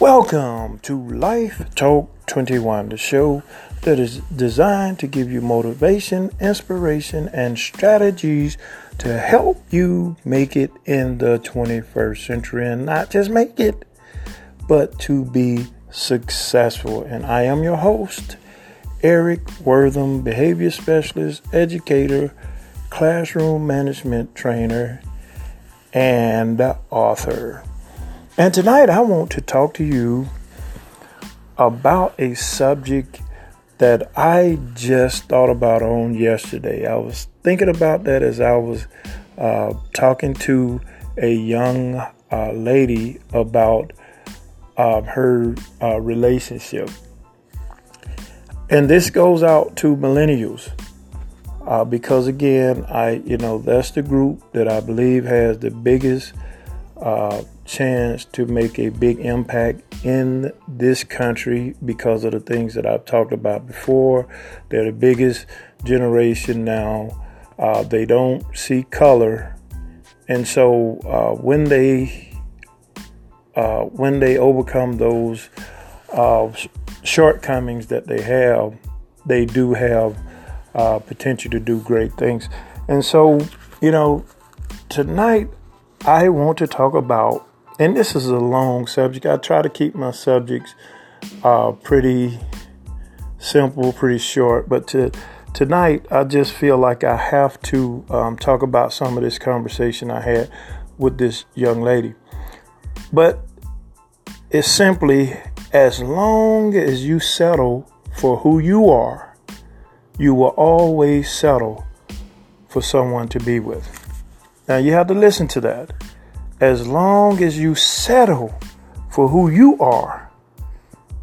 Welcome to Life Talk 21, the show that is designed to give you motivation, inspiration, and strategies to help you make it in the 21st century and not just make it, but to be successful. And I am your host, Eric Wortham, behavior specialist, educator, classroom management trainer, and author. And tonight I want to talk to you about a subject that I just thought about on yesterday. I was thinking about that as I was uh, talking to a young uh, lady about uh, her relationship. And this goes out to millennials. Uh, because again, I you know that's the group that I believe has the biggest uh, chance to make a big impact in this country because of the things that I've talked about before. They're the biggest generation now. Uh, they don't see color, and so uh, when they uh, when they overcome those uh, shortcomings that they have, they do have uh, potential to do great things. And so, you know, tonight I want to talk about and this is a long subject. I try to keep my subjects uh, pretty simple, pretty short. But to, tonight, I just feel like I have to um, talk about some of this conversation I had with this young lady. But it's simply as long as you settle for who you are, you will always settle for someone to be with. Now, you have to listen to that as long as you settle for who you are,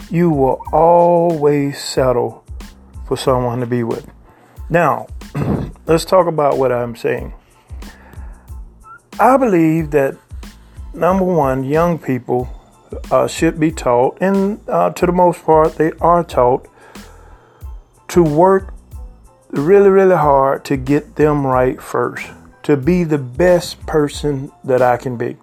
you will always settle for someone to be with. Now, let's talk about what I'm saying. I believe that number one, young people uh, should be taught, and uh, to the most part, they are taught to work really, really hard to get them right first to be the best person that I can be.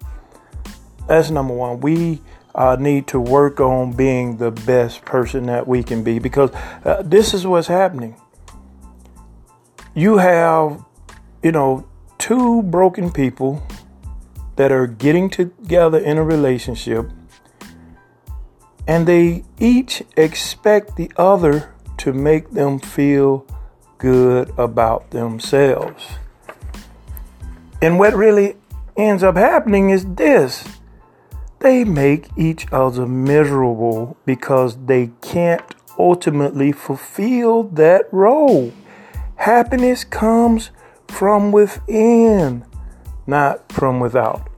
That's number one. We uh, need to work on being the best person that we can be because uh, this is what's happening. You have, you know, two broken people that are getting together in a relationship and they each expect the other to make them feel good about themselves. And what really ends up happening is this they make each other miserable because they can't ultimately fulfill that role. Happiness comes from within, not from without.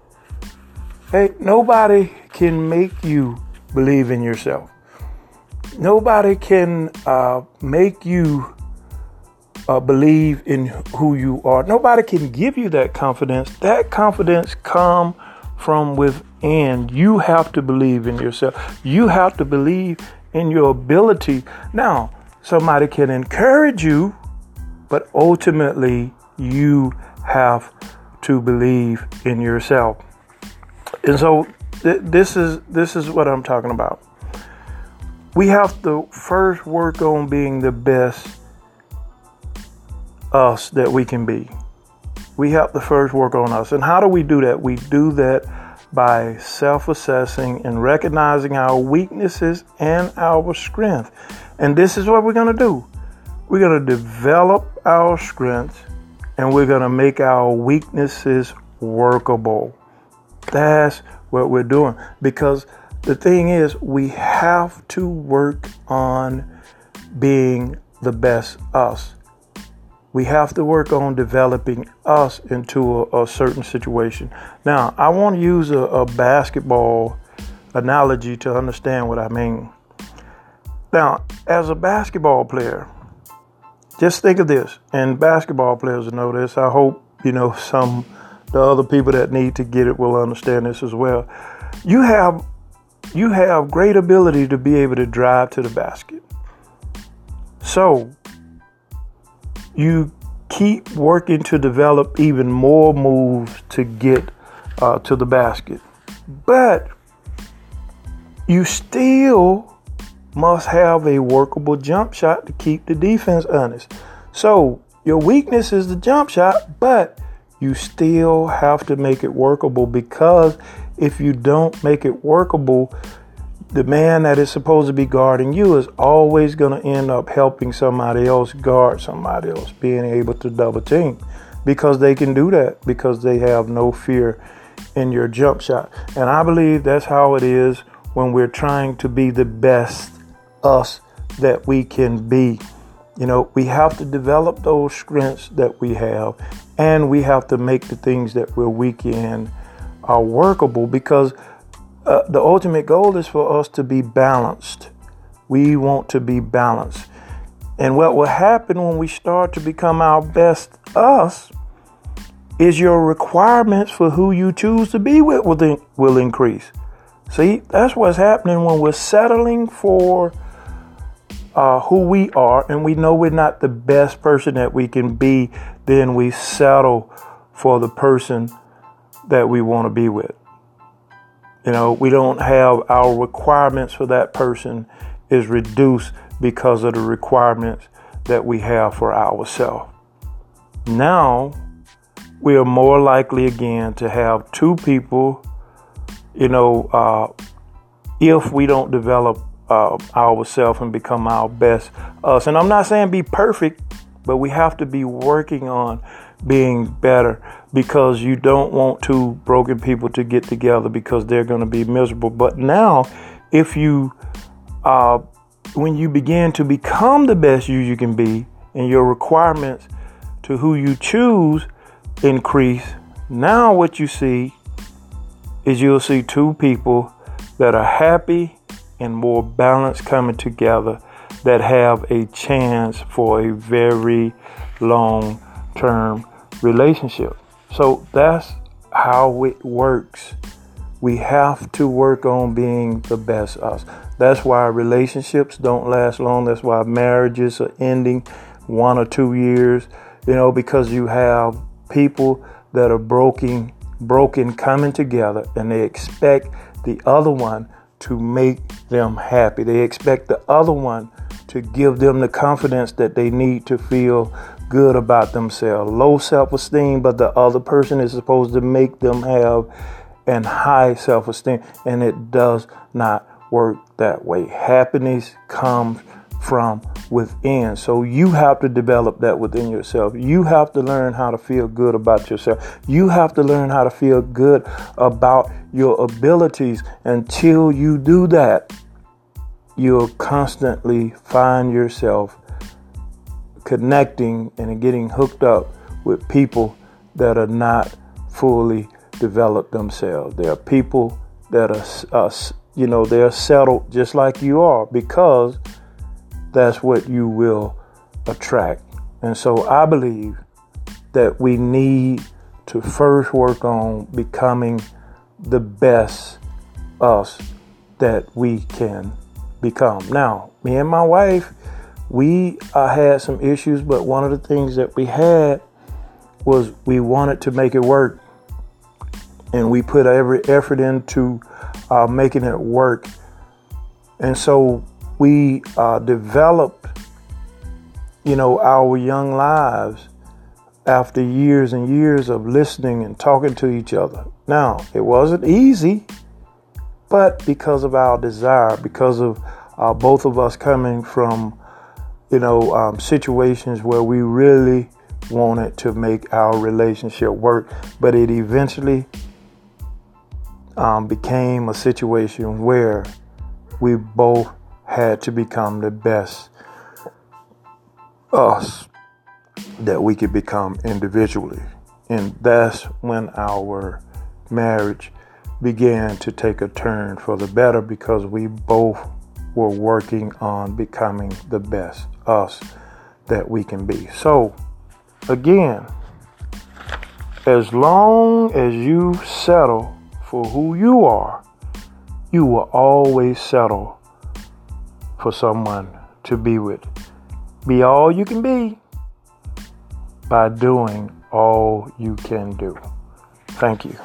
Hey, nobody can make you believe in yourself. Nobody can uh, make you uh, believe in who you are. Nobody can give you that confidence. That confidence come from within. You have to believe in yourself. You have to believe in your ability. Now, somebody can encourage you, but ultimately you have to believe in yourself. And so th- this is this is what I'm talking about. We have to first work on being the best us that we can be. We have to first work on us. And how do we do that? We do that by self assessing and recognizing our weaknesses and our strength. And this is what we're going to do we're going to develop our strengths and we're going to make our weaknesses workable. That's what we're doing. Because the thing is, we have to work on being the best us we have to work on developing us into a, a certain situation. Now, I want to use a, a basketball analogy to understand what I mean. Now, as a basketball player, just think of this, and basketball players know this. I hope you know some the other people that need to get it will understand this as well. You have you have great ability to be able to drive to the basket. So, you keep working to develop even more moves to get uh, to the basket. But you still must have a workable jump shot to keep the defense honest. So your weakness is the jump shot, but you still have to make it workable because if you don't make it workable, the man that is supposed to be guarding you is always going to end up helping somebody else guard somebody else, being able to double team because they can do that because they have no fear in your jump shot. And I believe that's how it is when we're trying to be the best us that we can be. You know, we have to develop those strengths that we have, and we have to make the things that we're weak in are workable because uh, the ultimate goal is for us to be balanced. We want to be balanced. And what will happen when we start to become our best us is your requirements for who you choose to be with will, will increase. See, that's what's happening when we're settling for uh, who we are and we know we're not the best person that we can be, then we settle for the person that we want to be with. You know, we don't have our requirements for that person is reduced because of the requirements that we have for ourselves. Now, we are more likely again to have two people, you know, uh, if we don't develop uh, ourselves and become our best us. And I'm not saying be perfect, but we have to be working on being better because you don't want two broken people to get together because they're going to be miserable. But now, if you, uh, when you begin to become the best you you can be, and your requirements to who you choose increase, now what you see is you'll see two people that are happy and more balanced coming together that have a chance for a very long term relationship. So that's how it works. We have to work on being the best us. That's why relationships don't last long. That's why marriages are ending one or two years, you know, because you have people that are broken broken coming together and they expect the other one to make them happy. They expect the other one to give them the confidence that they need to feel good about themselves. Low self esteem, but the other person is supposed to make them have an high self esteem. And it does not work that way. Happiness comes from within. So you have to develop that within yourself. You have to learn how to feel good about yourself. You have to learn how to feel good about your abilities. Until you do that, you'll constantly find yourself connecting and getting hooked up with people that are not fully developed themselves. There are people that are, you know, they're settled just like you are because that's what you will attract. And so I believe that we need to first work on becoming the best us that we can become. Now, me and my wife, we uh, had some issues, but one of the things that we had was we wanted to make it work. And we put every effort into uh, making it work. And so we uh, developed, you know, our young lives after years and years of listening and talking to each other. Now, it wasn't easy, but because of our desire, because of uh, both of us coming from, you know, um, situations where we really wanted to make our relationship work, but it eventually um, became a situation where we both had to become the best us that we could become individually. And that's when our marriage began to take a turn for the better because we both were working on becoming the best us that we can be. So, again, as long as you settle for who you are, you will always settle for someone to be with. Be all you can be by doing all you can do. Thank you.